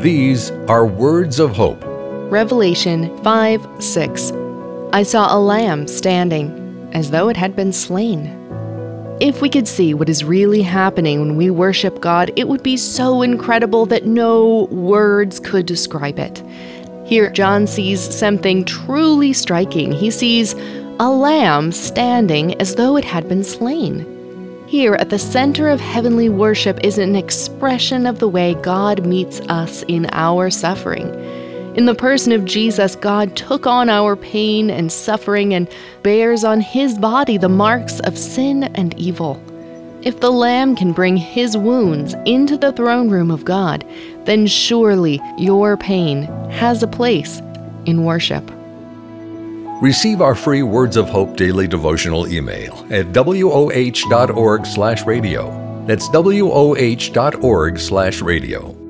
These are words of hope. Revelation 5 6. I saw a lamb standing, as though it had been slain. If we could see what is really happening when we worship God, it would be so incredible that no words could describe it. Here, John sees something truly striking. He sees a lamb standing as though it had been slain. Here, at the center of heavenly worship, is an expression of the way God meets us in our suffering. In the person of Jesus, God took on our pain and suffering and bears on his body the marks of sin and evil. If the Lamb can bring his wounds into the throne room of God, then surely your pain has a place in worship. Receive our free Words of Hope daily devotional email at woh.org/radio. That's woh.org/radio.